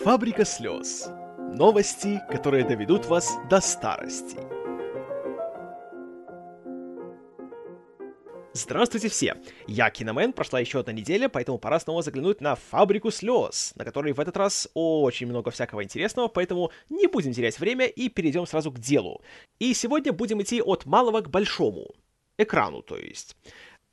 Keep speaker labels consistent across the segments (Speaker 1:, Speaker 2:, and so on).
Speaker 1: Фабрика слез. Новости, которые доведут вас до старости. Здравствуйте все! Я Киномен, прошла еще одна неделя, поэтому пора снова заглянуть на Фабрику слез, на которой в этот раз очень много всякого интересного, поэтому не будем терять время и перейдем сразу к делу. И сегодня будем идти от малого к большому. Экрану, то есть.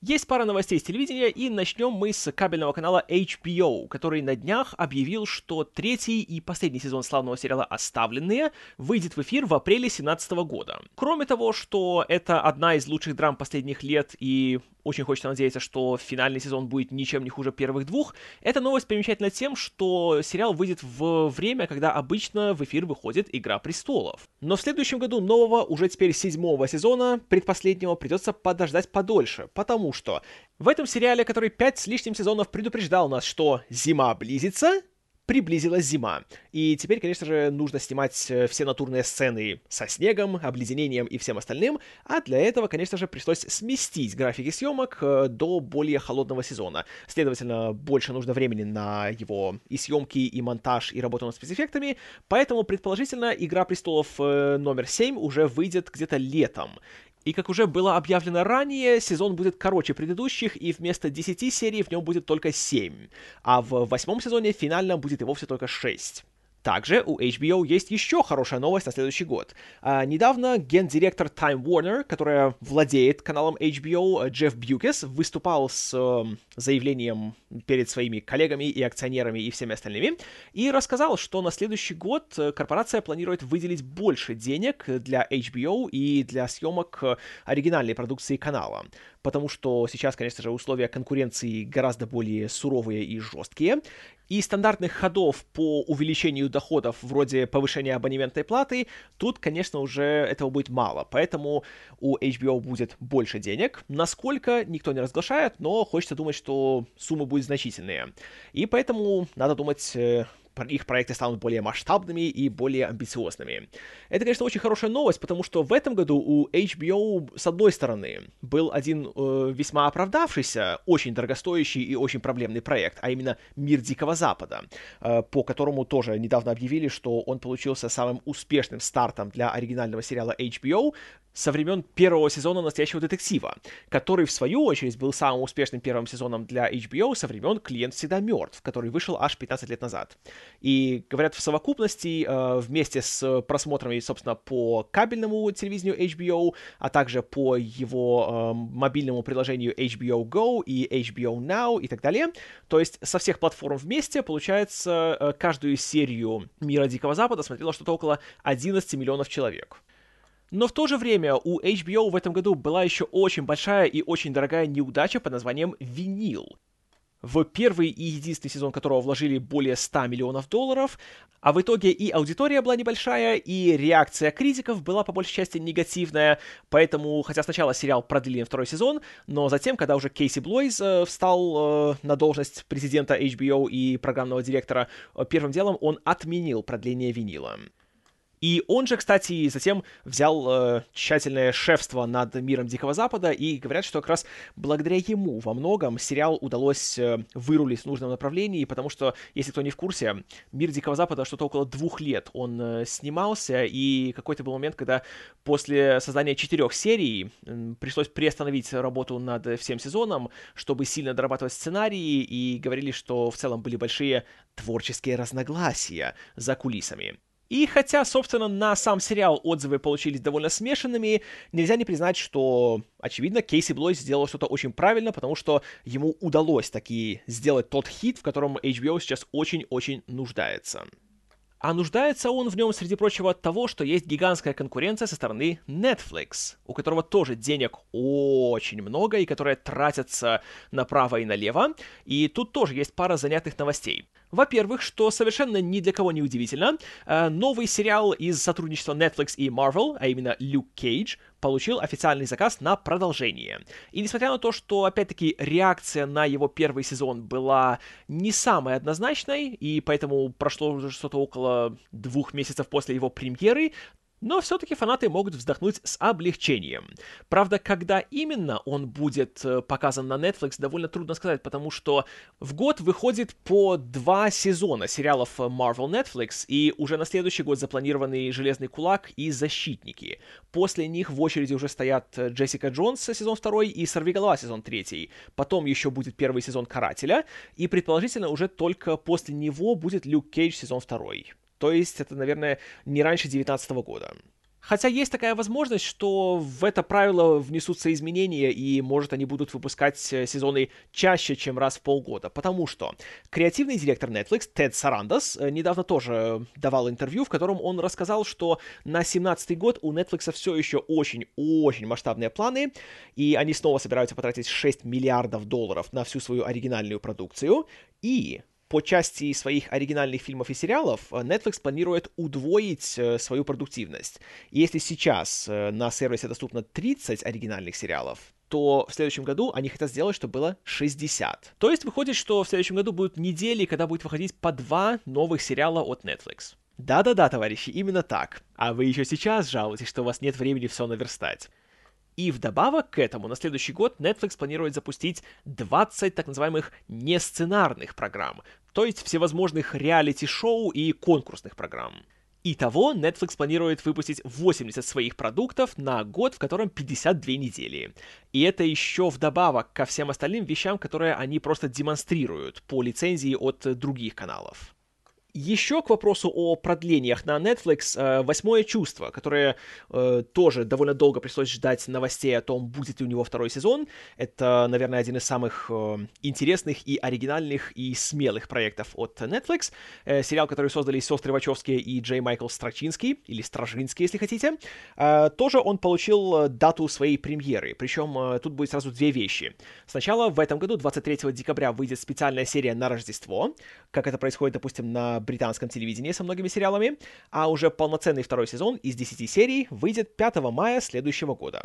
Speaker 1: Есть пара новостей с телевидения, и начнем мы с кабельного канала HBO, который на днях объявил, что третий и последний сезон славного сериала «Оставленные» выйдет в эфир в апреле 2017 года. Кроме того, что это одна из лучших драм последних лет, и очень хочется надеяться, что финальный сезон будет ничем не хуже первых двух. Эта новость примечательна тем, что сериал выйдет в время, когда обычно в эфир выходит «Игра престолов». Но в следующем году нового, уже теперь седьмого сезона, предпоследнего, придется подождать подольше, потому что в этом сериале, который пять с лишним сезонов предупреждал нас, что зима близится, приблизилась зима. И теперь, конечно же, нужно снимать э, все натурные сцены со снегом, обледенением и всем остальным, а для этого, конечно же, пришлось сместить графики съемок э, до более холодного сезона. Следовательно, больше нужно времени на его и съемки, и монтаж, и работу над спецэффектами, поэтому, предположительно, «Игра престолов» э, номер 7 уже выйдет где-то летом. И как уже было объявлено ранее, сезон будет короче предыдущих, и вместо 10 серий в нем будет только 7. А в восьмом сезоне финально будет и вовсе только 6. Также у HBO есть еще хорошая новость на следующий год. А, недавно гендиректор Time Warner, которая владеет каналом HBO, Джефф Бьюкес, выступал с э, заявлением перед своими коллегами и акционерами и всеми остальными, и рассказал, что на следующий год э, корпорация планирует выделить больше денег для HBO и для съемок оригинальной продукции канала потому что сейчас, конечно же, условия конкуренции гораздо более суровые и жесткие, и стандартных ходов по увеличению доходов, вроде повышения абонементной платы, тут, конечно, уже этого будет мало. Поэтому у HBO будет больше денег. Насколько, никто не разглашает, но хочется думать, что суммы будут значительные. И поэтому надо думать э, их проекты станут более масштабными и более амбициозными. Это, конечно, очень хорошая новость, потому что в этом году у HBO, с одной стороны, был один э, весьма оправдавшийся, очень дорогостоящий и очень проблемный проект, а именно «Мир Дикого Запада», э, по которому тоже недавно объявили, что он получился самым успешным стартом для оригинального сериала HBO, со времен первого сезона «Настоящего детектива», который, в свою очередь, был самым успешным первым сезоном для HBO со времен «Клиент всегда мертв», который вышел аж 15 лет назад. И, говорят, в совокупности, э, вместе с просмотрами, собственно, по кабельному телевидению HBO, а также по его э, мобильному приложению HBO Go и HBO Now и так далее, то есть со всех платформ вместе, получается, э, каждую серию «Мира Дикого Запада» смотрело что-то около 11 миллионов человек. Но в то же время у HBO в этом году была еще очень большая и очень дорогая неудача под названием «Винил», в первый и единственный сезон которого вложили более 100 миллионов долларов, а в итоге и аудитория была небольшая, и реакция критиков была по большей части негативная, поэтому, хотя сначала сериал продлили на второй сезон, но затем, когда уже Кейси Блойз э, встал э, на должность президента HBO и программного директора, э, первым делом он отменил продление винила. И он же, кстати, затем взял э, тщательное шефство над миром Дикого Запада, и говорят, что как раз благодаря ему во многом сериал удалось э, вырулить в нужном направлении, потому что, если кто не в курсе, мир Дикого Запада что-то около двух лет он э, снимался, и какой-то был момент, когда после создания четырех серий э, пришлось приостановить работу над всем сезоном, чтобы сильно дорабатывать сценарии, и говорили, что в целом были большие творческие разногласия за кулисами. И хотя, собственно, на сам сериал отзывы получились довольно смешанными, нельзя не признать, что, очевидно, Кейси Блой сделал что-то очень правильно, потому что ему удалось таки сделать тот хит, в котором HBO сейчас очень-очень нуждается. А нуждается он в нем, среди прочего, от того, что есть гигантская конкуренция со стороны Netflix, у которого тоже денег очень много и которые тратятся направо и налево. И тут тоже есть пара занятных новостей. Во-первых, что совершенно ни для кого не удивительно, э, новый сериал из сотрудничества Netflix и Marvel, а именно Люк Кейдж, получил официальный заказ на продолжение. И несмотря на то, что, опять-таки, реакция на его первый сезон была не самой однозначной, и поэтому прошло уже что-то около двух месяцев после его премьеры, но все-таки фанаты могут вздохнуть с облегчением. Правда, когда именно он будет э, показан на Netflix, довольно трудно сказать, потому что в год выходит по два сезона сериалов Marvel Netflix, и уже на следующий год запланированы «Железный кулак» и «Защитники». После них в очереди уже стоят «Джессика Джонс» сезон второй и «Сорвиголова» сезон третий. Потом еще будет первый сезон «Карателя», и предположительно уже только после него будет «Люк Кейдж» сезон второй. То есть это, наверное, не раньше 2019 года. Хотя есть такая возможность, что в это правило внесутся изменения, и, может, они будут выпускать э, сезоны чаще, чем раз в полгода. Потому что креативный директор Netflix Тед Сарандас э, недавно тоже давал интервью, в котором он рассказал, что на 2017 год у Netflix все еще очень-очень масштабные планы, и они снова собираются потратить 6 миллиардов долларов на всю свою оригинальную продукцию, и по части своих оригинальных фильмов и сериалов э, Netflix планирует удвоить э, свою продуктивность. Если сейчас э, на сервисе доступно 30 оригинальных сериалов, то в следующем году они хотят сделать, чтобы было 60. То есть выходит, что в следующем году будут недели, когда будет выходить по два новых сериала от Netflix. Да-да-да, товарищи, именно так. А вы еще сейчас жалуетесь, что у вас нет времени все наверстать. И вдобавок к этому на следующий год Netflix планирует запустить 20 так называемых несценарных программ, то есть всевозможных реалити-шоу и конкурсных программ. Итого, Netflix планирует выпустить 80 своих продуктов на год, в котором 52 недели. И это еще вдобавок ко всем остальным вещам, которые они просто демонстрируют по лицензии от других каналов. Еще к вопросу о продлениях на Netflix э, «Восьмое чувство», которое э, тоже довольно долго пришлось ждать новостей о том, будет ли у него второй сезон. Это, наверное, один из самых э, интересных и оригинальных и смелых проектов от Netflix. Сериал, который создали сестры Вачовские и Джей Майкл Страчинский, или Стражинский, если хотите. Тоже он получил дату своей премьеры, причем тут будет сразу две вещи. Сначала в этом году, 23 декабря, выйдет специальная серия на Рождество, как это происходит, допустим, на британском телевидении со многими сериалами, а уже полноценный второй сезон из 10 серий выйдет 5 мая следующего года.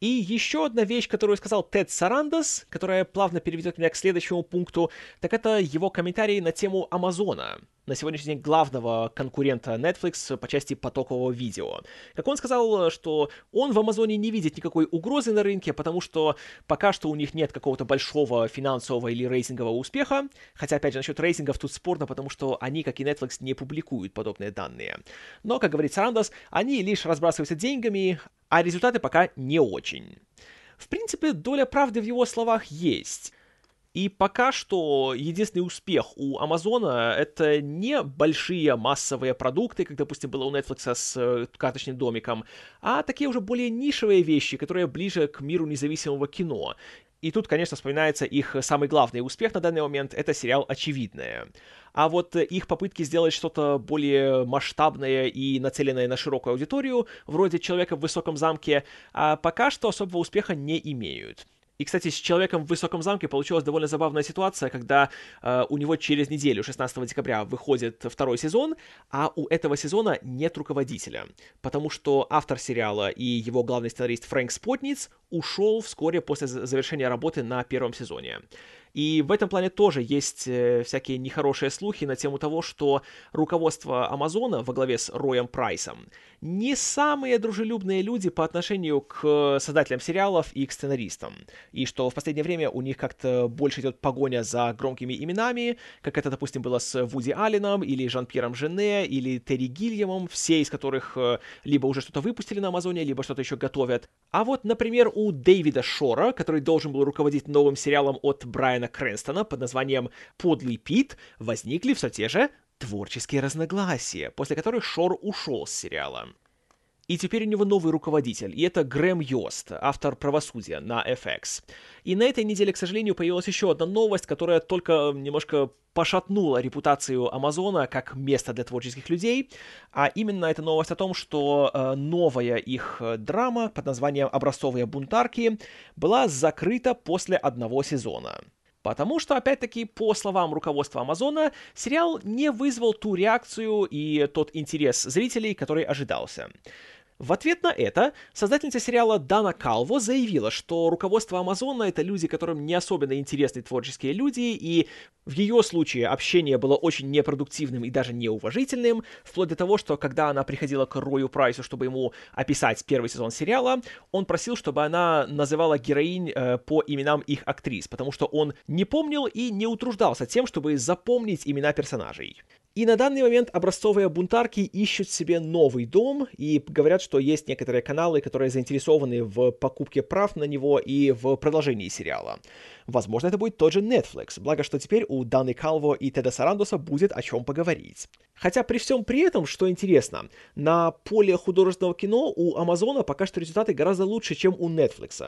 Speaker 1: И еще одна вещь, которую сказал Тед Сарандас, которая плавно переведет меня к следующему пункту, так это его комментарий на тему Амазона на сегодняшний день главного конкурента Netflix по части потокового видео. Как он сказал, что он в Амазоне не видит никакой угрозы на рынке, потому что пока что у них нет какого-то большого финансового или рейтингового успеха, хотя, опять же, насчет рейтингов тут спорно, потому что они, как и Netflix, не публикуют подобные данные. Но, как говорит Сарандас, они лишь разбрасываются деньгами, а результаты пока не очень. В принципе, доля правды в его словах есть. И пока что единственный успех у Амазона — это не большие массовые продукты, как, допустим, было у Netflix с э, карточным домиком, а такие уже более нишевые вещи, которые ближе к миру независимого кино. И тут, конечно, вспоминается их самый главный успех на данный момент — это сериал «Очевидное». А вот их попытки сделать что-то более масштабное и нацеленное на широкую аудиторию, вроде «Человека в высоком замке», а пока что особого успеха не имеют. И, кстати, с человеком в высоком замке получилась довольно забавная ситуация, когда э, у него через неделю, 16 декабря, выходит второй сезон, а у этого сезона нет руководителя, потому что автор сериала и его главный сценарист Фрэнк Спотниц ушел вскоре после завершения работы на первом сезоне. И в этом плане тоже есть э, всякие нехорошие слухи на тему того, что руководство Амазона во главе с Роем Прайсом не самые дружелюбные люди по отношению к создателям сериалов и к сценаристам. И что в последнее время у них как-то больше идет погоня за громкими именами, как это, допустим, было с Вуди Алленом или Жан-Пьером Жене или Терри Гильямом, все из которых э, либо уже что-то выпустили на Амазоне, либо что-то еще готовят. А вот, например, у Дэвида Шора, который должен был руководить новым сериалом от Брайана Крэнстона под названием «Подлый Пит», возникли все те же творческие разногласия, после которых Шор ушел с сериала. И теперь у него новый руководитель, и это Грэм Йост, автор «Правосудия» на FX. И на этой неделе, к сожалению, появилась еще одна новость, которая только немножко пошатнула репутацию Амазона как место для творческих людей, а именно это новость о том, что э, новая их драма под названием «Образцовые бунтарки» была закрыта после одного сезона. Потому что, опять-таки, по словам руководства Амазона, сериал не вызвал ту реакцию и тот интерес зрителей, который ожидался. В ответ на это создательница сериала Дана Калво заявила, что руководство Амазона — это люди, которым не особенно интересны творческие люди, и в ее случае общение было очень непродуктивным и даже неуважительным, вплоть до того, что когда она приходила к Рою Прайсу, чтобы ему описать первый сезон сериала, он просил, чтобы она называла героинь э, по именам их актрис, потому что он не помнил и не утруждался тем, чтобы запомнить имена персонажей. И на данный момент образцовые бунтарки ищут себе новый дом и говорят, что есть некоторые каналы, которые заинтересованы в покупке прав на него и в продолжении сериала. Возможно, это будет тот же Netflix, благо что теперь у Даны Калво и Теда Сарандоса будет о чем поговорить. Хотя при всем при этом, что интересно, на поле художественного кино у Амазона пока что результаты гораздо лучше, чем у Netflix,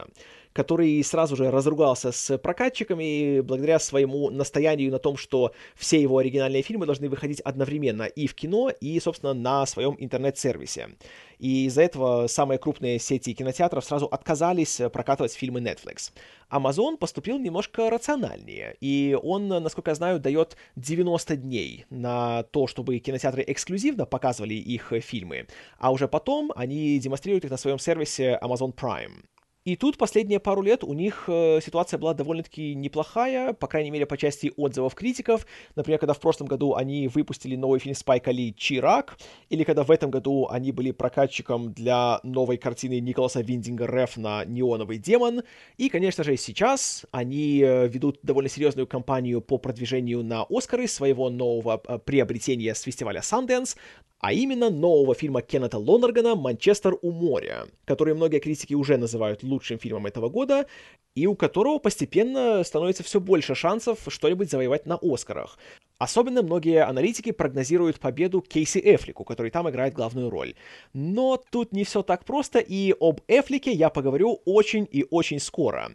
Speaker 1: который сразу же разругался с прокатчиками благодаря своему настоянию на том, что все его оригинальные фильмы должны выходить одновременно и в кино, и, собственно, на своем интернет-сервисе. И из-за этого самые крупные сети кинотеатров сразу отказались прокатывать фильмы Netflix. Amazon поступил немножко рациональнее, и он, насколько я знаю, дает 90 дней на то, чтобы кинотеатры эксклюзивно показывали их фильмы, а уже потом они демонстрируют их на своем сервисе Amazon Prime. И тут последние пару лет у них э, ситуация была довольно-таки неплохая, по крайней мере, по части отзывов критиков. Например, когда в прошлом году они выпустили новый фильм Спайка Ли «Чирак», или когда в этом году они были прокатчиком для новой картины Николаса Виндинга Рефна «Неоновый демон». И, конечно же, сейчас они э, ведут довольно серьезную кампанию по продвижению на Оскары своего нового э, приобретения с фестиваля Sundance, а именно нового фильма Кеннета Лонергана «Манчестер у моря», который многие критики уже называют лучшим фильмом этого года, и у которого постепенно становится все больше шансов что-нибудь завоевать на Оскарах. Особенно многие аналитики прогнозируют победу Кейси Эфлику, который там играет главную роль. Но тут не все так просто, и об Эфлике я поговорю очень и очень скоро.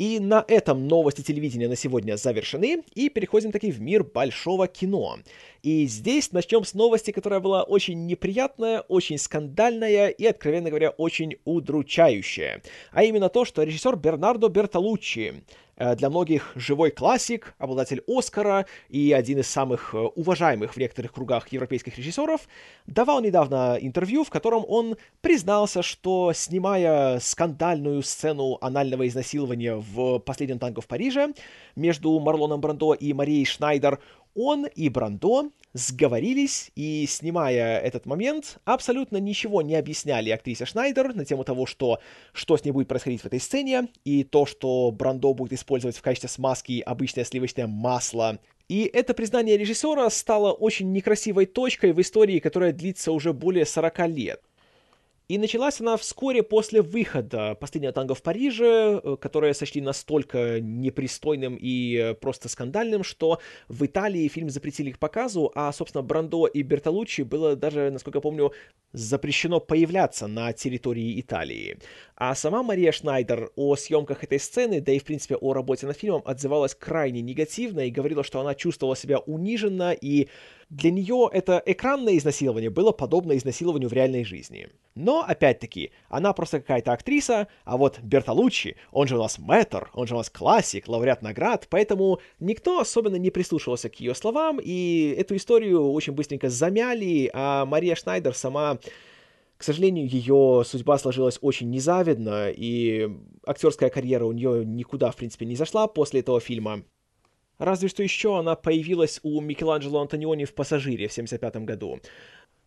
Speaker 1: И на этом новости телевидения на сегодня завершены, и переходим таки в мир большого кино. И здесь начнем с новости, которая была очень неприятная, очень скандальная и, откровенно говоря, очень удручающая. А именно то, что режиссер Бернардо Бертолуччи для многих живой классик, обладатель Оскара и один из самых э, уважаемых в некоторых кругах европейских режиссеров, давал недавно интервью, в котором он признался, что снимая скандальную сцену анального изнасилования в «Последнем танго в Париже» между Марлоном Брандо и Марией Шнайдер, он и Брандо сговорились и, снимая этот момент, абсолютно ничего не объясняли актрисе Шнайдер на тему того, что, что с ней будет происходить в этой сцене, и то, что Брандо будет использовать в качестве смазки обычное сливочное масло. И это признание режиссера стало очень некрасивой точкой в истории, которая длится уже более 40 лет. И началась она вскоре после выхода «Последнего танго в Париже», э, которое сочли настолько непристойным и э, просто скандальным, что в Италии фильм запретили к показу, а, собственно, Брандо и Бертолуччи было даже, насколько я помню, запрещено появляться на территории Италии. А сама Мария Шнайдер о съемках этой сцены, да и, в принципе, о работе над фильмом отзывалась крайне негативно и говорила, что она чувствовала себя униженно и для нее это экранное изнасилование было подобно изнасилованию в реальной жизни. Но, опять-таки, она просто какая-то актриса, а вот Бертолуччи, он же у нас мэтр, он же у нас классик, лауреат наград, поэтому никто особенно не прислушивался к ее словам, и эту историю очень быстренько замяли, а Мария Шнайдер сама к сожалению, ее судьба сложилась очень незавидно, и актерская карьера у нее никуда, в принципе, не зашла после этого фильма. Разве что еще она появилась у Микеланджело Антониони в «Пассажире» в 1975 году.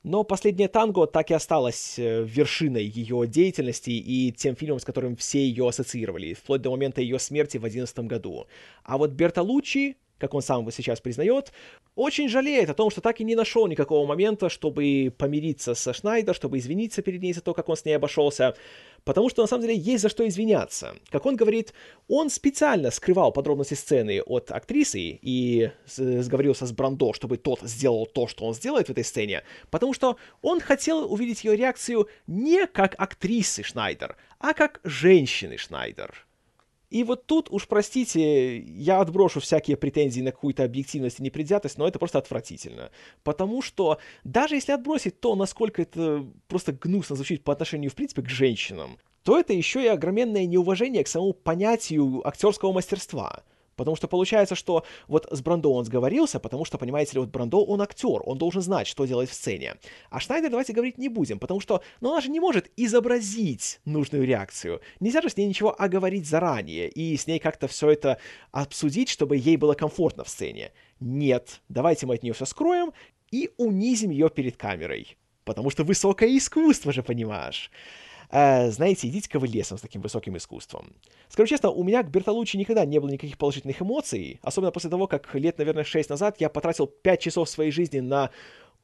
Speaker 1: Но «Последнее танго» так и осталось э, вершиной ее деятельности и тем фильмом, с которым все ее ассоциировали, вплоть до момента ее смерти в 2011 году. А вот Бертолуччи, как он сам сейчас признает, очень жалеет о том, что так и не нашел никакого момента, чтобы помириться со Шнайдер, чтобы извиниться перед ней за то, как он с ней обошелся. Потому что на самом деле есть за что извиняться. Как он говорит, он специально скрывал подробности сцены от актрисы и сговорился с Брандо, чтобы тот сделал то, что он сделает в этой сцене, потому что он хотел увидеть ее реакцию не как актрисы Шнайдер, а как женщины Шнайдер. И вот тут, уж простите, я отброшу всякие претензии на какую-то объективность и непредвзятость, но это просто отвратительно. Потому что даже если отбросить то, насколько это просто гнусно звучит по отношению, в принципе, к женщинам, то это еще и огроменное неуважение к самому понятию актерского мастерства. Потому что получается, что вот с Брандо он сговорился, потому что, понимаете ли, вот Брандо, он актер, он должен знать, что делать в сцене. А Шнайдер давайте говорить не будем, потому что, ну, она же не может изобразить нужную реакцию. Нельзя же с ней ничего оговорить заранее и с ней как-то все это обсудить, чтобы ей было комфортно в сцене. Нет, давайте мы от нее все скроем и унизим ее перед камерой. Потому что высокое искусство же, понимаешь. А, знаете, идите-ка вы лесом с таким высоким искусством. Скажу честно, у меня к Бертолуччи никогда не было никаких положительных эмоций, особенно после того, как лет, наверное, 6 назад я потратил 5 часов своей жизни на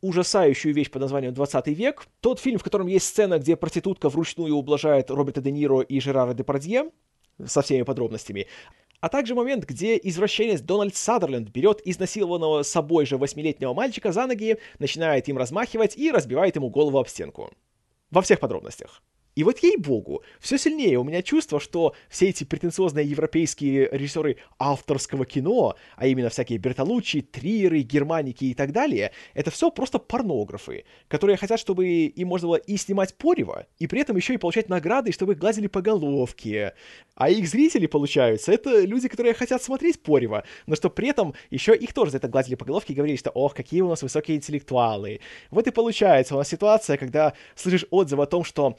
Speaker 1: ужасающую вещь под названием «20 век». Тот фильм, в котором есть сцена, где проститутка вручную ублажает Роберта Де Ниро и Жерара Депардье, со всеми подробностями, а также момент, где извращенец Дональд Садерленд берет изнасилованного собой же восьмилетнего мальчика за ноги, начинает им размахивать и разбивает ему голову об стенку. Во всех подробностях. И вот ей-богу, все сильнее у меня чувство, что все эти претенциозные европейские режиссеры авторского кино, а именно всякие Бертолуччи, Триеры, Германики и так далее, это все просто порнографы, которые хотят, чтобы им можно было и снимать порево, и при этом еще и получать награды, чтобы их глазили по головке. А их зрители, получаются, это люди, которые хотят смотреть порево, но что при этом еще их тоже за это гладили по головке и говорили, что ох, какие у нас высокие интеллектуалы. Вот и получается у нас ситуация, когда слышишь отзыв о том, что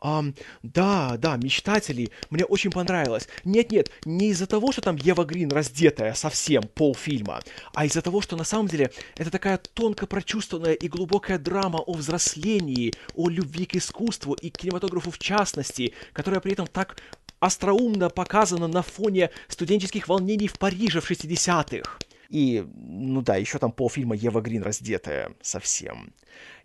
Speaker 1: Um, да, да, мечтатели, мне очень понравилось. Нет-нет, не из-за того, что там Ева Грин раздетая совсем полфильма, а из-за того, что на самом деле это такая тонко прочувствованная и глубокая драма о взрослении, о любви к искусству и к кинематографу в частности, которая при этом так остроумно показана на фоне студенческих волнений в Париже в 60-х. И, ну да, еще там полфильма Ева Грин раздетая совсем.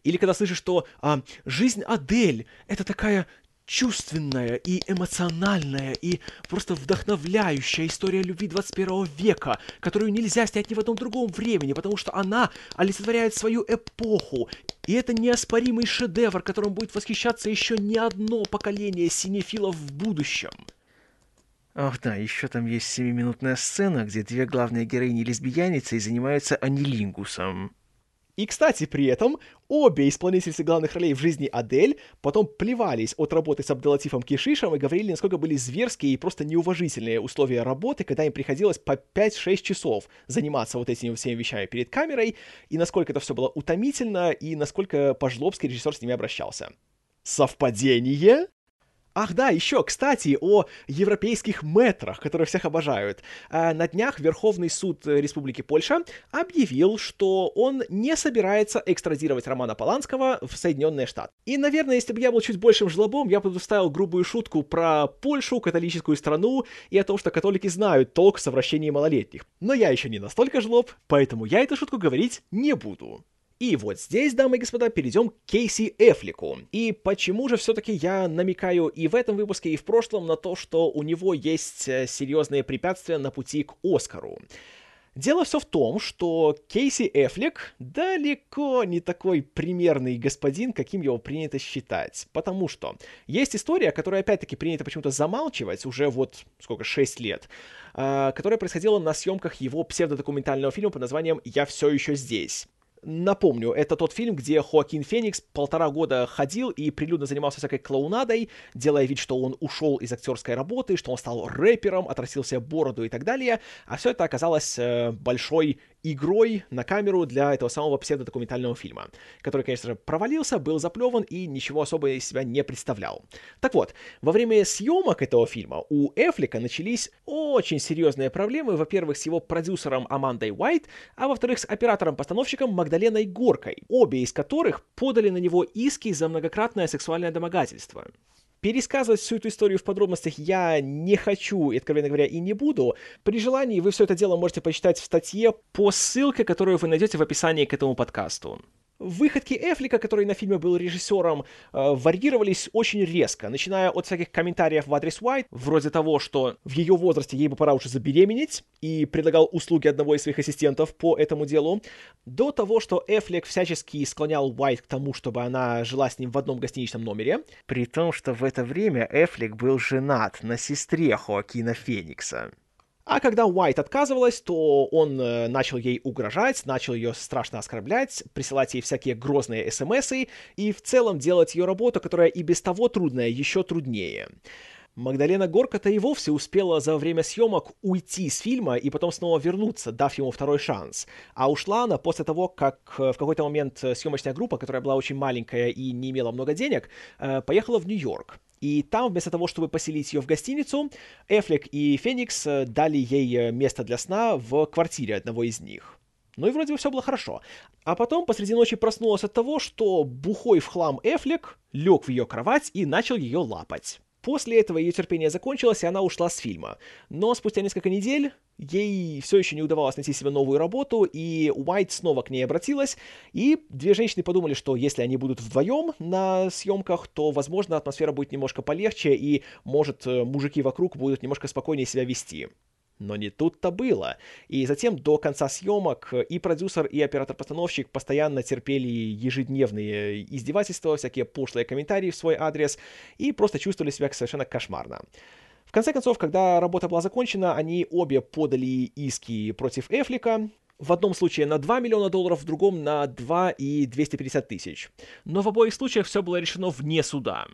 Speaker 1: Или когда слышишь, что а, жизнь Адель — это такая чувственная и эмоциональная и просто вдохновляющая история любви 21 века, которую нельзя снять ни в одном другом времени, потому что она олицетворяет свою эпоху. И это неоспоримый шедевр, которым будет восхищаться еще не одно поколение синефилов в будущем. Ах да, еще там есть семиминутная сцена, где две главные героини лесбияницы и занимаются анилингусом. И, кстати, при этом обе исполнительницы главных ролей в жизни Адель потом плевались от работы с Абделатифом Кишишем и говорили, насколько были зверские и просто неуважительные условия работы, когда им приходилось по 5-6 часов заниматься вот этими всеми вещами перед камерой, и насколько это все было утомительно, и насколько по-жлобски режиссер с ними обращался. Совпадение? Ах да, еще, кстати, о европейских метрах, которые всех обожают. А, на днях Верховный суд Республики Польша объявил, что он не собирается экстрадировать Романа Поланского в Соединенные Штаты. И, наверное, если бы я был чуть большим жлобом, я бы вставил грубую шутку про Польшу, католическую страну, и о том, что католики знают толк в совращении малолетних. Но я еще не настолько жлоб, поэтому я эту шутку говорить не буду. И вот здесь, дамы и господа, перейдем к Кейси Эфлику. И почему же все-таки я намекаю и в этом выпуске, и в прошлом на то, что у него есть э, серьезные препятствия на пути к Оскару. Дело все в том, что Кейси Эфлик далеко не такой примерный господин, каким его принято считать. Потому что есть история, которую опять-таки принято почему-то замалчивать уже вот сколько, 6 лет, э, которая происходила на съемках его псевдодокументального фильма под названием «Я все еще здесь». Напомню, это тот фильм, где Хоакин Феникс полтора года ходил и прилюдно занимался всякой клоунадой, делая вид, что он ушел из актерской работы, что он стал рэпером, отрастил себе бороду и так далее, а все это оказалось э, большой игрой на камеру для этого самого псевдодокументального фильма, который, конечно же, провалился, был заплеван и ничего особо из себя не представлял. Так вот, во время съемок этого фильма у Эфлика начались очень серьезные проблемы, во-первых, с его продюсером Амандой Уайт, а во-вторых, с оператором-постановщиком Магдаленой Горкой, обе из которых подали на него иски за многократное сексуальное домогательство. Пересказывать всю эту историю в подробностях я не хочу, и, откровенно говоря, и не буду. При желании вы все это дело можете почитать в статье по ссылке, которую вы найдете в описании к этому подкасту. Выходки Эфлика, который на фильме был режиссером, э, варьировались очень резко, начиная от всяких комментариев в адрес Уайт, вроде того, что в ее возрасте ей бы пора уже забеременеть, и предлагал услуги одного из своих ассистентов по этому делу, до того, что Эфлик всячески склонял Уайт к тому, чтобы она жила с ним в одном гостиничном номере, при том, что в это время Эфлик был женат на сестре Хоакина Феникса. А когда Уайт отказывалась, то он э, начал ей угрожать, начал ее страшно оскорблять, присылать ей всякие грозные смс и в целом делать ее работу, которая и без того трудная, еще труднее. Магдалена Горка-то и вовсе успела за время съемок уйти с фильма и потом снова вернуться, дав ему второй шанс. А ушла она после того, как э, в какой-то момент э, съемочная группа, которая была очень маленькая и не имела много денег, поехала в Нью-Йорк. И там, вместо того, чтобы поселить ее в гостиницу, Эфлек и Феникс дали ей место для сна в квартире одного из них. Ну и вроде бы все было хорошо. А потом посреди ночи проснулась от того, что бухой в хлам Эфлек лег в ее кровать и начал ее лапать. После этого ее терпение закончилось, и она ушла с фильма. Но спустя несколько недель ей все еще не удавалось найти себе новую работу, и Уайт снова к ней обратилась, и две женщины подумали, что если они будут вдвоем на съемках, то, возможно, атмосфера будет немножко полегче, и, может, э, мужики вокруг будут немножко спокойнее себя вести. Но не тут-то было. И затем до конца съемок и продюсер, и оператор-постановщик постоянно терпели ежедневные издевательства, всякие пошлые комментарии в свой адрес, и просто чувствовали себя совершенно кошмарно. Конце концов, когда работа была закончена, они обе подали иски против Эфлика, в одном случае на 2 миллиона долларов, в другом на 2 и 250 тысяч. Но в обоих случаях все было решено вне суда.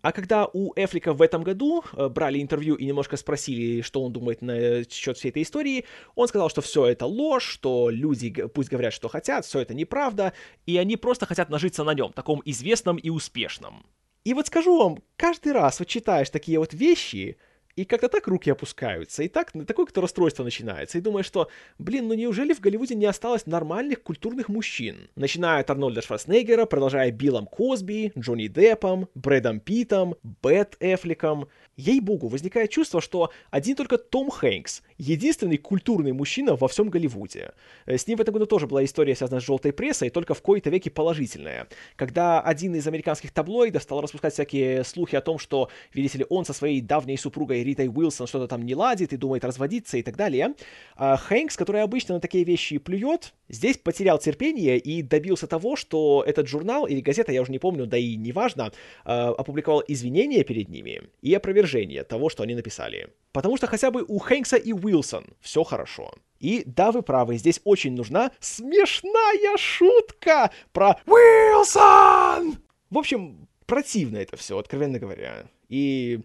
Speaker 1: А когда у Эфлика в этом году э, брали интервью и немножко спросили, что он думает на счет всей этой истории, он сказал, что все это ложь, что люди пусть говорят, что хотят, все это неправда, и они просто хотят нажиться на нем, таком известном и успешном. И вот скажу вам, каждый раз вот читаешь такие вот вещи, и как-то так руки опускаются, и так такое какое-то расстройство начинается. И думаешь, что, блин, ну неужели в Голливуде не осталось нормальных культурных мужчин? Начиная от Арнольда Шварценеггера, продолжая Биллом Косби, Джонни Деппом, Брэдом Питом, Бет Эфликом. Ей-богу, возникает чувство, что один только Том Хэнкс — единственный культурный мужчина во всем Голливуде. Э, с ним в этом году тоже была история, связанная с желтой прессой, только в кои-то веки положительная. Когда один из американских таблоидов стал распускать всякие слухи о том, что, видите ли, он со своей давней супругой Ритой Уилсон что-то там не ладит и думает разводиться и так далее, а Хэнкс, который обычно на такие вещи плюет, здесь потерял терпение и добился того, что этот журнал или газета, я уже не помню, да и неважно, а, опубликовал извинения перед ними и опровержение того, что они написали. Потому что хотя бы у Хэнкса и Уилсон все хорошо. И да, вы правы, здесь очень нужна смешная шутка про Уилсон! В общем, противно это все, откровенно говоря. И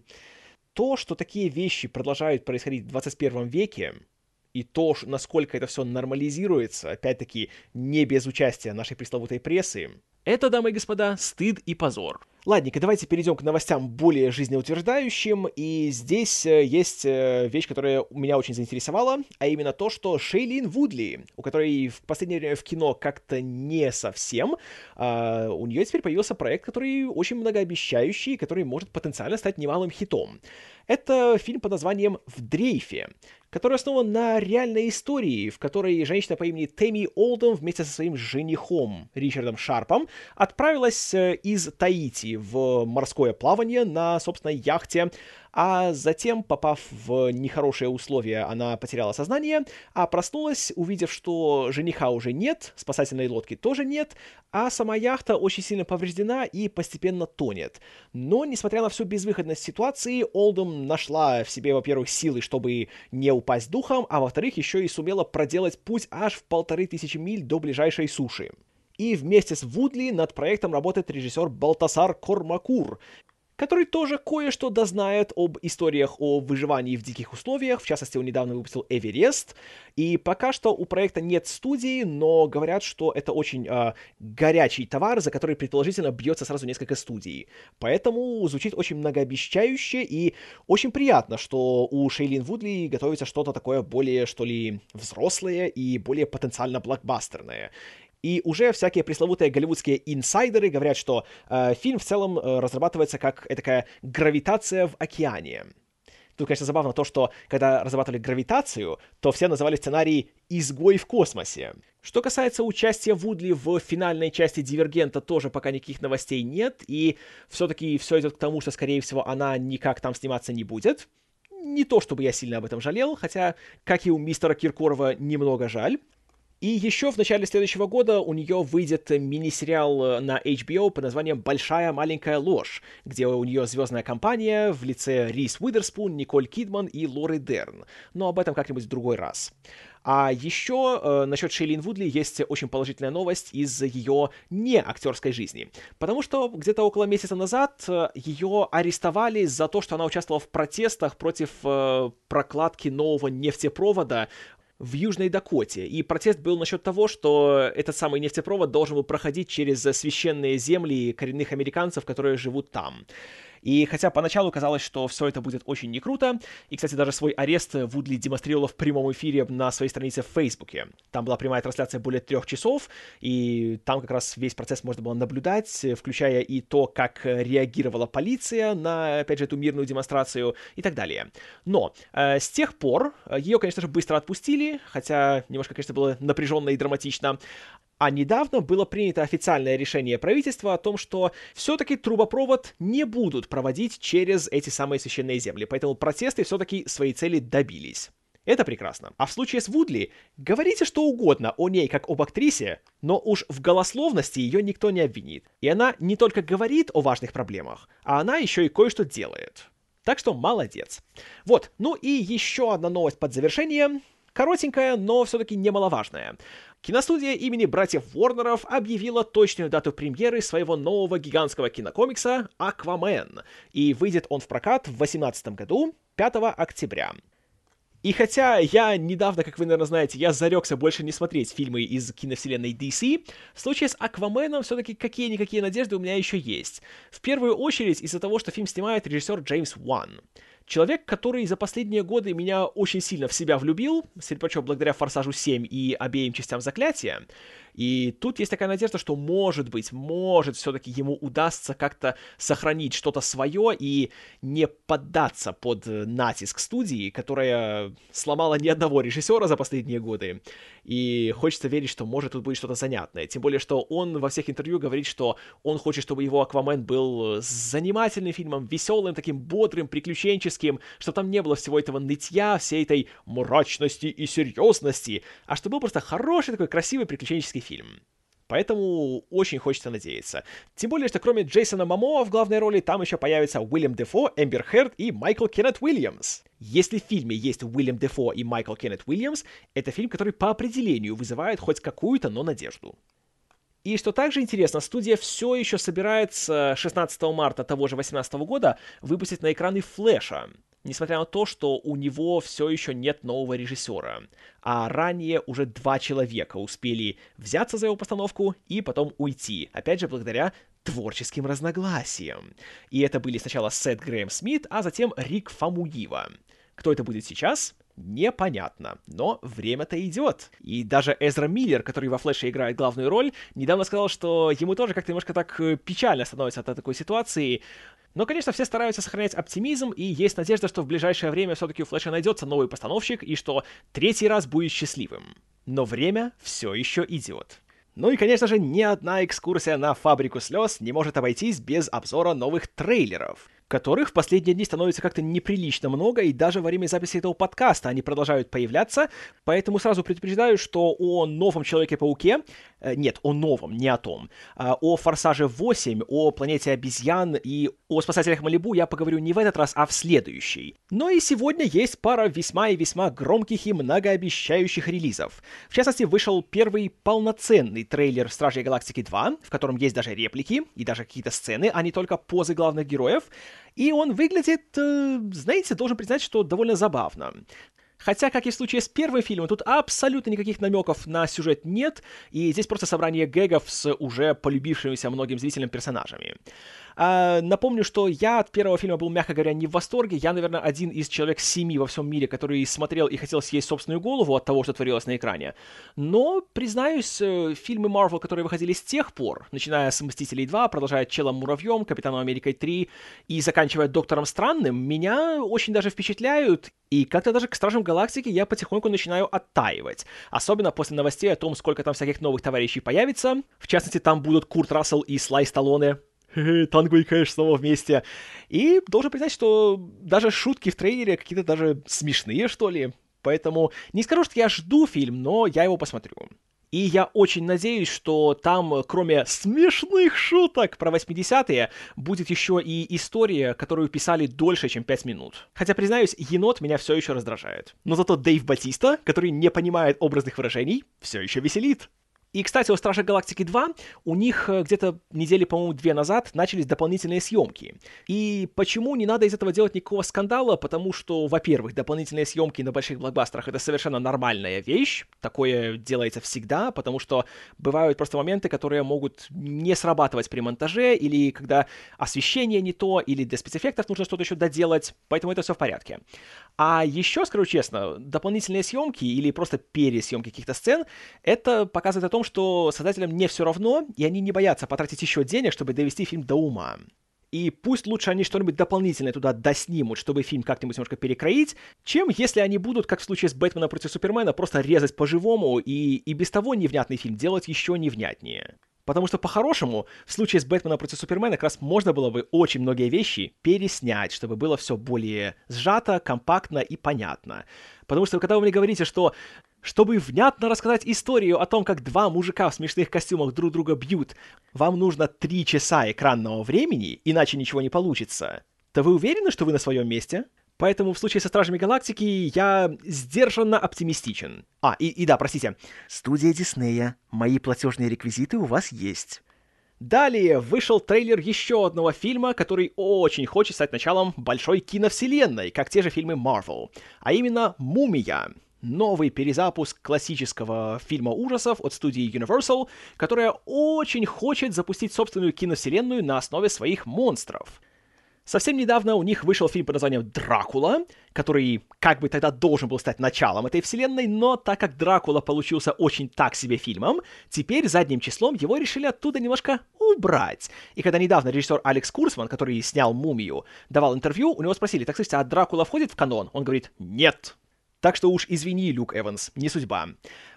Speaker 1: то, что такие вещи продолжают происходить в 21 веке, и то, насколько это все нормализируется, опять-таки, не без участия нашей пресловутой прессы, это, дамы и господа, стыд и позор. Ладненько, давайте перейдем к новостям более жизнеутверждающим, и здесь э, есть э, вещь, которая меня очень заинтересовала, а именно то, что Шейлин Вудли, у которой в последнее время в кино как-то не совсем, а, у нее теперь появился проект, который очень многообещающий, который может потенциально стать немалым хитом. Это фильм под названием «В дрейфе», который основан на реальной истории, в которой женщина по имени Тэмми Олдом вместе со своим женихом Ричардом Шарпом отправилась э, из Таити в морское плавание на собственной яхте, а затем, попав в нехорошие условия, она потеряла сознание, а проснулась, увидев, что жениха уже нет, спасательной лодки тоже нет, а сама яхта очень сильно повреждена и постепенно тонет. Но, несмотря на всю безвыходность ситуации, Олдом нашла в себе, во-первых, силы, чтобы не упасть духом, а во-вторых, еще и сумела проделать путь аж в полторы тысячи миль до ближайшей суши. И вместе с Вудли над проектом работает режиссер Балтасар Кормакур, который тоже кое-что дознает об историях о выживании в диких условиях. В частности, он недавно выпустил Эверест. И пока что у проекта нет студии, но говорят, что это очень э, горячий товар, за который предположительно бьется сразу несколько студий. Поэтому звучит очень многообещающе и очень приятно, что у Шейлин Вудли готовится что-то такое более, что ли, взрослое и более потенциально блокбастерное. И уже всякие пресловутые голливудские инсайдеры говорят, что э, фильм в целом э, разрабатывается как такая гравитация в океане. Тут, конечно, забавно то, что когда разрабатывали гравитацию, то все называли сценарий «Изгой в космосе». Что касается участия Вудли в финальной части «Дивергента», тоже пока никаких новостей нет, и все-таки все идет к тому, что, скорее всего, она никак там сниматься не будет. Не то, чтобы я сильно об этом жалел, хотя, как и у мистера Киркорова, немного жаль. И еще в начале следующего года у нее выйдет мини-сериал на HBO под названием «Большая маленькая ложь», где у нее звездная компания в лице Рис Уидерспун, Николь Кидман и Лоры Дерн. Но об этом как-нибудь в другой раз. А еще э, насчет Шейлин Вудли есть очень положительная новость из ее не актерской жизни. Потому что где-то около месяца назад э, ее арестовали за то, что она участвовала в протестах против э, прокладки нового нефтепровода в Южной Дакоте. И протест был насчет того, что этот самый нефтепровод должен был проходить через священные земли коренных американцев, которые живут там. И хотя поначалу казалось, что все это будет очень не круто, и, кстати, даже свой арест Вудли демонстрировала в прямом эфире на своей странице в Фейсбуке. Там была прямая трансляция более трех часов, и там как раз весь процесс можно было наблюдать, включая и то, как реагировала полиция на, опять же, эту мирную демонстрацию и так далее. Но э, с тех пор э, ее, конечно же, быстро отпустили, хотя немножко, конечно, было напряженно и драматично. А недавно было принято официальное решение правительства о том, что все-таки трубопровод не будут проводить через эти самые священные земли, поэтому протесты все-таки своей цели добились. Это прекрасно. А в случае с Вудли, говорите что угодно о ней как об актрисе, но уж в голословности ее никто не обвинит. И она не только говорит о важных проблемах, а она еще и кое-что делает. Так что молодец. Вот, ну и еще одна новость под завершение. Коротенькая, но все-таки немаловажная. Киностудия имени братьев Уорнеров объявила точную дату премьеры своего нового гигантского кинокомикса «Аквамен», и выйдет он в прокат в 2018 году, 5 октября. И хотя я недавно, как вы, наверное, знаете, я зарекся больше не смотреть фильмы из киновселенной DC, в случае с Акваменом все-таки какие-никакие надежды у меня еще есть. В первую очередь из-за того, что фильм снимает режиссер Джеймс Уан. Человек, который за последние годы меня очень сильно в себя влюбил, прочего, благодаря «Форсажу 7» и обеим частям «Заклятия», и тут есть такая надежда, что может быть, может все-таки ему удастся как-то сохранить что-то свое и не поддаться под натиск студии, которая сломала ни одного режиссера за последние годы. И хочется верить, что может тут будет что-то занятное. Тем более, что он во всех интервью говорит, что он хочет, чтобы его Аквамен был занимательным фильмом, веселым, таким бодрым, приключенческим, чтобы там не было всего этого нытья, всей этой мрачности и серьезности, а чтобы был просто хороший такой красивый приключенческий фильм. Поэтому очень хочется надеяться. Тем более, что кроме Джейсона Мамоа в главной роли, там еще появятся Уильям Дефо, Эмбер Херд и Майкл Кеннет Уильямс. Если в фильме есть Уильям Дефо и Майкл Кеннет Уильямс, это фильм, который по определению вызывает хоть какую-то, но надежду. И что также интересно, студия все еще собирается 16 марта того же 2018 года выпустить на экраны Флэша несмотря на то, что у него все еще нет нового режиссера. А ранее уже два человека успели взяться за его постановку и потом уйти. Опять же, благодаря творческим разногласиям. И это были сначала Сет Грэм Смит, а затем Рик Фамуива. Кто это будет сейчас? Непонятно, но время-то идет. И даже Эзра Миллер, который во Флэше играет главную роль, недавно сказал, что ему тоже как-то немножко так э, печально становится от такой ситуации. Но, конечно, все стараются сохранять оптимизм, и есть надежда, что в ближайшее время все-таки у Флэша найдется новый постановщик, и что третий раз будет счастливым. Но время все еще идет. Ну и, конечно же, ни одна экскурсия на фабрику слез не может обойтись без обзора новых трейлеров которых в последние дни становится как-то неприлично много, и даже во время записи этого подкаста они продолжают появляться, поэтому сразу предупреждаю, что о новом Человеке-пауке, нет, о новом, не о том, э, о Форсаже 8, о Планете обезьян и о Спасателях Малибу я поговорю не в этот раз, а в следующий. Но и сегодня есть пара весьма и весьма громких и многообещающих релизов. В частности, вышел первый полноценный трейлер Стражей Галактики 2, в котором есть даже реплики и даже какие-то сцены, а не только позы главных героев, и он выглядит, э, знаете, должен признать, что довольно забавно. Хотя, как и в случае с первым фильмом, тут абсолютно никаких намеков на сюжет нет, и здесь просто собрание гэгов с уже полюбившимися многим зрителям персонажами. А, напомню, что я от первого фильма был, мягко говоря, не в восторге. Я, наверное, один из человек семи во всем мире, который смотрел и хотел съесть собственную голову от того, что творилось на экране. Но, признаюсь, э, фильмы Marvel, которые выходили с тех пор, начиная с «Мстителей 2», продолжая «Челом Муравьем», «Капитаном Америкой 3» и заканчивая «Доктором Странным», меня очень даже впечатляют, и как-то даже к Стражам Галактики я потихоньку начинаю оттаивать. Особенно после новостей о том, сколько там всяких новых товарищей появится. В частности, там будут Курт Рассел и Слай Сталлоне, Танго и Кэш снова вместе. И должен признать, что даже шутки в трейлере какие-то даже смешные, что ли. Поэтому не скажу, что я жду фильм, но я его посмотрю. И я очень надеюсь, что там, кроме смешных шуток про 80-е, будет еще и история, которую писали дольше, чем 5 минут. Хотя, признаюсь, енот меня все еще раздражает. Но зато Дэйв Батиста, который не понимает образных выражений, все еще веселит. И, кстати, у Стражей Галактики 2 у них э, где-то недели, по-моему, две назад начались дополнительные съемки. И почему не надо из этого делать никакого скандала? Потому что, во-первых, дополнительные съемки на больших блокбастерах это совершенно нормальная вещь. Такое делается всегда, потому что бывают просто моменты, которые могут не срабатывать при монтаже, или когда освещение не то, или для спецэффектов нужно что-то еще доделать. Поэтому это все в порядке. А еще, скажу честно, дополнительные съемки или просто пересъемки каких-то сцен, это показывает о том, что создателям не все равно, и они не боятся потратить еще денег, чтобы довести фильм до ума. И пусть лучше они что-нибудь дополнительное туда доснимут, чтобы фильм как-нибудь немножко перекроить, чем если они будут, как в случае с Бэтменом против Супермена, просто резать по-живому и, и без того невнятный фильм делать еще невнятнее. Потому что по-хорошему, в случае с Бэтменом против Супермена как раз можно было бы очень многие вещи переснять, чтобы было все более сжато, компактно и понятно. Потому что когда вы мне говорите, что чтобы внятно рассказать историю о том, как два мужика в смешных костюмах друг друга бьют, вам нужно три часа экранного времени, иначе ничего не получится, то вы уверены, что вы на своем месте? Поэтому в случае со Стражами Галактики я сдержанно оптимистичен. А, и, и да, простите. Студия Диснея. Мои платежные реквизиты у вас есть. Далее вышел трейлер еще одного фильма, который очень хочет стать началом большой киновселенной, как те же фильмы Marvel, а именно «Мумия». Новый перезапуск классического фильма ужасов от студии Universal, которая очень хочет запустить собственную киновселенную на основе своих монстров — Совсем недавно у них вышел фильм под названием «Дракула», который как бы тогда должен был стать началом этой вселенной, но так как «Дракула» получился очень так себе фильмом, теперь задним числом его решили оттуда немножко убрать. И когда недавно режиссер Алекс Курсман, который снял «Мумию», давал интервью, у него спросили, так слушайте, а «Дракула» входит в канон? Он говорит «Нет». Так что уж извини, Люк Эванс, не судьба.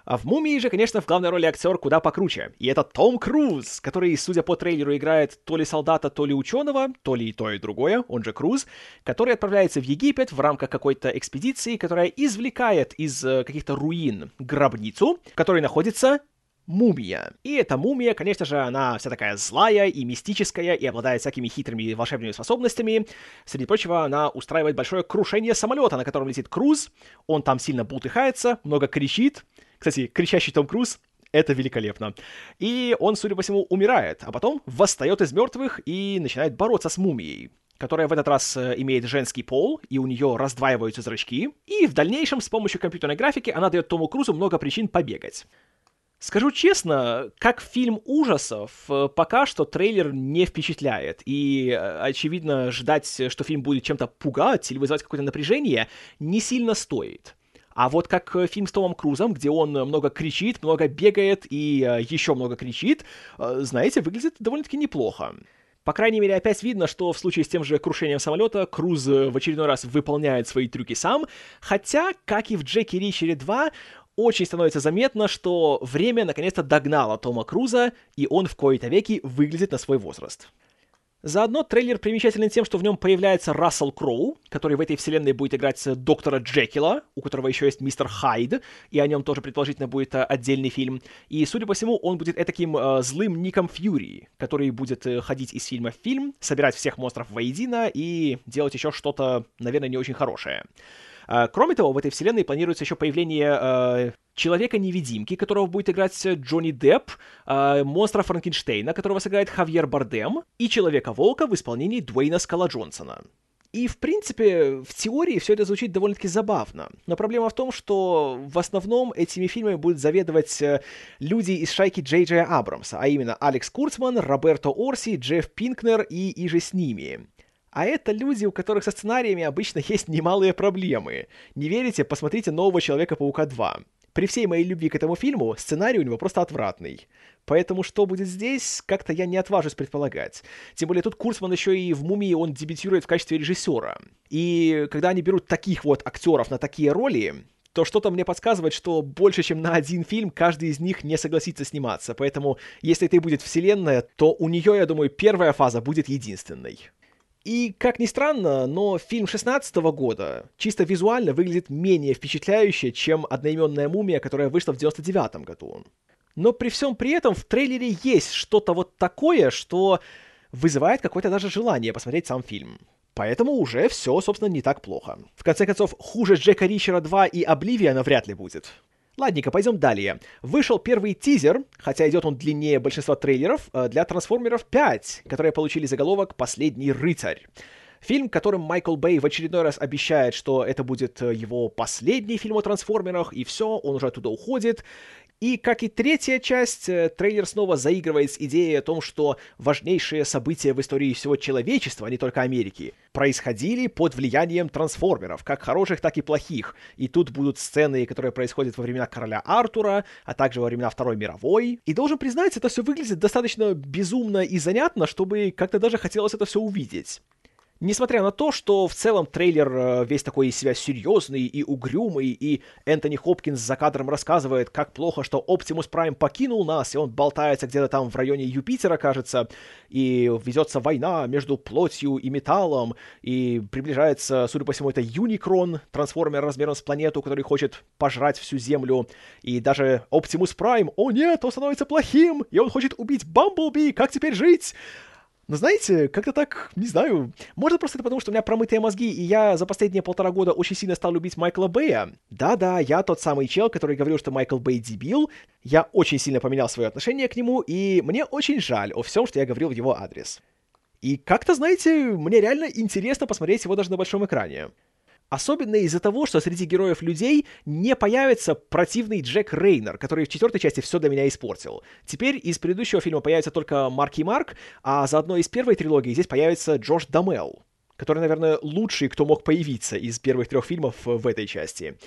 Speaker 1: А в «Мумии» же, конечно, в главной роли актер куда покруче. И это Том Круз, который, судя по трейлеру, играет то ли солдата, то ли ученого, то ли и то, и другое, он же Круз, который отправляется в Египет в рамках какой-то экспедиции, которая извлекает из э, каких-то руин гробницу, в которой находится мумия. И эта мумия, конечно же, она вся такая злая и мистическая, и обладает всякими хитрыми волшебными способностями. Среди прочего, она устраивает большое крушение самолета, на котором летит Круз. Он там сильно бултыхается, много кричит. Кстати, кричащий Том Круз это великолепно. И он, судя по всему, умирает, а потом восстает из мертвых и начинает бороться с мумией которая в этот раз э, имеет женский пол, и у нее раздваиваются зрачки. И в дальнейшем с помощью компьютерной графики она дает Тому Крузу много причин побегать. Скажу честно, как фильм ужасов, э, пока что трейлер не впечатляет. И, э, очевидно, ждать, что фильм будет чем-то пугать или вызывать какое-то напряжение, не сильно стоит. А вот как э, фильм с Томом Крузом, где он много кричит, много бегает и еще много кричит, знаете, выглядит довольно-таки неплохо. По крайней мере, опять видно, что в случае с тем же крушением самолета Круз в очередной раз выполняет свои трюки сам, хотя, как и в Джеки Ричере 2, очень становится заметно, что время наконец-то догнало Тома Круза, и он в кои-то веки выглядит на свой возраст. Заодно трейлер примечателен тем, что в нем появляется Рассел Кроу, который в этой вселенной будет играть доктора Джекила, у которого еще есть мистер Хайд, и о нем тоже предположительно будет э, отдельный фильм. И, судя по всему, он будет таким э, злым Ником Фьюри, который будет э, ходить из фильма в фильм, собирать всех монстров воедино и делать еще что-то, наверное, не очень хорошее. А, кроме того, в этой вселенной планируется еще появление э, Человека-невидимки, которого будет играть Джонни Депп, э, монстра Франкенштейна, которого сыграет Хавьер Бардем, и Человека-волка в исполнении Дуэйна Скала Джонсона. И, в принципе, в теории все это звучит довольно-таки забавно. Но проблема в том, что в основном этими фильмами будут заведовать э, люди из шайки Джей Джей Абрамса, а именно Алекс Курцман, Роберто Орси, Джефф Пинкнер и иже с ними. А это люди, у которых со сценариями обычно есть немалые проблемы. Не верите? Посмотрите «Нового Человека-паука 2». При всей моей любви к этому фильму, сценарий у него просто отвратный. Поэтому что будет здесь, как-то я не отважусь предполагать. Тем более тут Курсман еще и в «Мумии» он дебютирует в качестве режиссера. И когда они берут таких вот актеров на такие роли, то что-то мне подсказывает, что больше, чем на один фильм, каждый из них не согласится сниматься. Поэтому, если это и будет вселенная, то у нее, я думаю, первая фаза будет единственной. И, как ни странно, но фильм 16 года чисто визуально выглядит менее впечатляюще, чем одноименная мумия, которая вышла в 99 году. Но при всем при этом в трейлере есть что-то вот такое, что вызывает какое-то даже желание посмотреть сам фильм. Поэтому уже все, собственно, не так плохо. В конце концов, хуже Джека Ричера 2 и Обливиана вряд ли будет. Ладненько, пойдем далее. Вышел первый тизер, хотя идет он длиннее большинства трейлеров, э, для Трансформеров 5, которые получили заголовок «Последний рыцарь». Фильм, которым Майкл Бэй в очередной раз обещает, что это будет э, его последний фильм о трансформерах, и все, он уже оттуда уходит. И, как и третья часть, э, трейлер снова заигрывает с идеей о том, что важнейшие события в истории всего человечества, а не только Америки, происходили под влиянием трансформеров, как хороших, так и плохих. И тут будут сцены, которые происходят во времена короля Артура, а также во времена Второй мировой. И должен признать, это все выглядит достаточно безумно и занятно, чтобы как-то даже хотелось это все увидеть. Несмотря на то, что в целом трейлер э, весь такой из себя серьезный и угрюмый, и Энтони Хопкинс за кадром рассказывает, как плохо, что Оптимус Прайм покинул нас, и он болтается где-то там в районе Юпитера, кажется, и ведется война между плотью и металлом, и приближается, судя по всему, это Юникрон, трансформер размером с планету, который хочет пожрать всю Землю, и даже Оптимус Прайм, о нет, он становится плохим, и он хочет убить Бамблби, как теперь жить? Но знаете, как-то так, не знаю, может просто это потому, что у меня промытые мозги, и я за последние полтора года очень сильно стал любить Майкла Бэя. Да-да, я тот самый чел, который говорил, что Майкл Бэй дебил. Я очень сильно поменял свое отношение к нему, и мне очень жаль о всем, что я говорил в его адрес. И как-то, знаете, мне реально интересно посмотреть его даже на большом экране. Особенно из-за того, что среди героев людей не появится противный Джек Рейнер, который в четвертой части все для меня испортил. Теперь из предыдущего фильма появится только Марк и Марк, а заодно из первой трилогии здесь появится Джош Дамел, который, наверное, лучший, кто мог появиться из первых трех фильмов в этой части.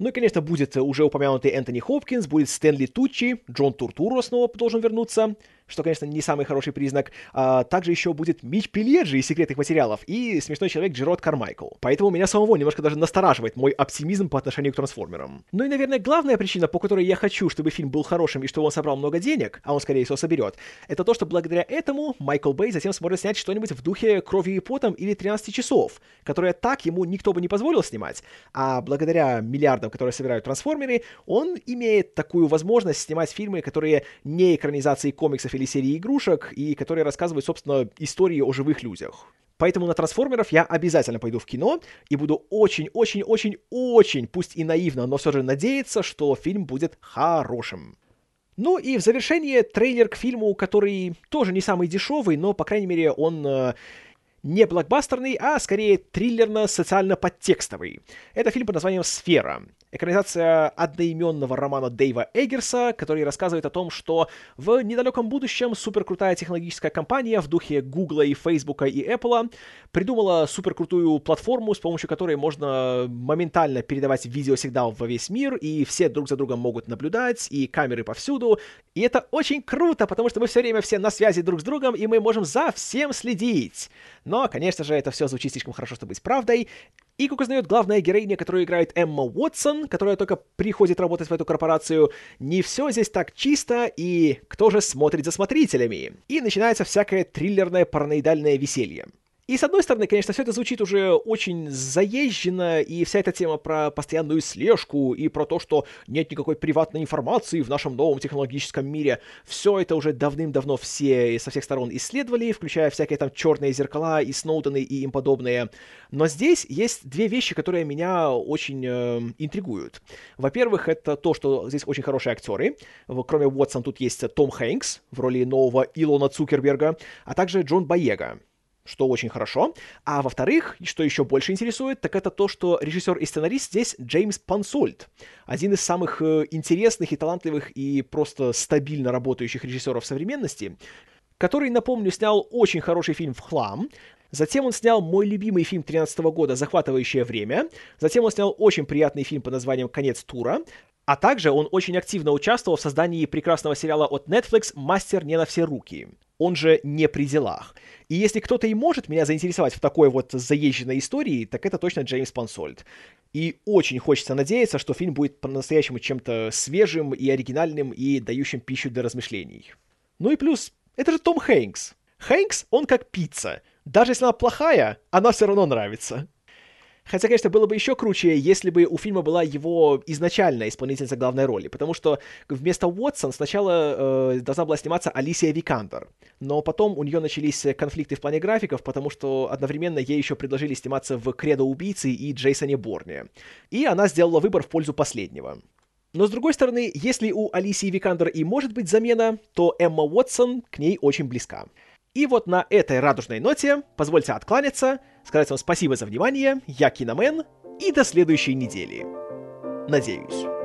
Speaker 1: Ну и, конечно, будет уже упомянутый Энтони Хопкинс, будет Стэнли Тучи, Джон Туртуро снова должен вернуться, что, конечно, не самый хороший признак. А, также еще будет Мич Пеледжи из секретных материалов и смешной человек Джерод Кармайкл. Поэтому меня самого немножко даже настораживает мой оптимизм по отношению к трансформерам. Ну и, наверное, главная причина, по которой я хочу, чтобы фильм был хорошим и чтобы он собрал много денег, а он, скорее всего, соберет, это то, что благодаря этому Майкл Бэй затем сможет снять что-нибудь в духе «Кровью и потом» или «13 часов», которое так ему никто бы не позволил снимать, а благодаря миллиардам, которые собирают трансформеры, он имеет такую возможность снимать фильмы, которые не экранизации комиксов или серии игрушек, и которые рассказывают, собственно, истории о живых людях. Поэтому на трансформеров я обязательно пойду в кино и буду очень-очень-очень-очень, пусть и наивно, но все же надеяться, что фильм будет хорошим. Ну и в завершение трейлер к фильму, который тоже не самый дешевый, но, по крайней мере, он э, не блокбастерный, а скорее триллерно-социально-подтекстовый. Это фильм под названием «Сфера». Экранизация одноименного романа Дэйва Эггерса, который рассказывает о том, что в недалеком будущем суперкрутая технологическая компания в духе Гугла и Фейсбука и Apple придумала суперкрутую платформу, с помощью которой можно моментально передавать видеосигнал во весь мир, и все друг за другом могут наблюдать, и камеры повсюду. И это очень круто, потому что мы все время все на связи друг с другом, и мы можем за всем следить. Но, конечно же, это все звучит слишком хорошо, чтобы быть правдой. И, как узнает главная героиня, которую играет Эмма Уотсон, которая только приходит работать в эту корпорацию, не все здесь так чисто, и кто же смотрит за смотрителями? И начинается всякое триллерное параноидальное веселье. И с одной стороны, конечно, все это звучит уже очень заезженно, и вся эта тема про постоянную слежку, и про то, что нет никакой приватной информации в нашем новом технологическом мире, все это уже давным-давно все со всех сторон исследовали, включая всякие там черные зеркала и Сноудены и им подобные. Но здесь есть две вещи, которые меня очень э, интригуют. Во-первых, это то, что здесь очень хорошие актеры. Кроме Уотсон тут есть Том Хэнкс в роли нового Илона Цукерберга, а также Джон Боега что очень хорошо. А во-вторых, что еще больше интересует, так это то, что режиссер и сценарист здесь Джеймс Пансольд, один из самых э, интересных и талантливых и просто стабильно работающих режиссеров современности, который, напомню, снял очень хороший фильм «В хлам», Затем он снял мой любимый фильм 2013 года «Захватывающее время». Затем он снял очень приятный фильм под названием «Конец тура». А также он очень активно участвовал в создании прекрасного сериала от Netflix «Мастер не на все руки». Он же не при делах. И если кто-то и может меня заинтересовать в такой вот заезженной истории, так это точно Джеймс Пансольд. И очень хочется надеяться, что фильм будет по-настоящему чем-то свежим и оригинальным и дающим пищу для размышлений. Ну и плюс, это же Том Хэнкс. Хэнкс, он как пицца. Даже если она плохая, она все равно нравится. Хотя, конечно, было бы еще круче, если бы у фильма была его изначальная исполнительница главной роли, потому что вместо Уотсон сначала э, должна была сниматься Алисия Викандер, но потом у нее начались конфликты в плане графиков, потому что одновременно ей еще предложили сниматься в «Кредо убийцы» и «Джейсоне Борне», и она сделала выбор в пользу последнего. Но с другой стороны, если у Алисии Викандер и может быть замена, то Эмма Уотсон к ней очень близка. И вот на этой радужной ноте позвольте откланяться, сказать вам спасибо за внимание, я Киномен, и до следующей недели. Надеюсь.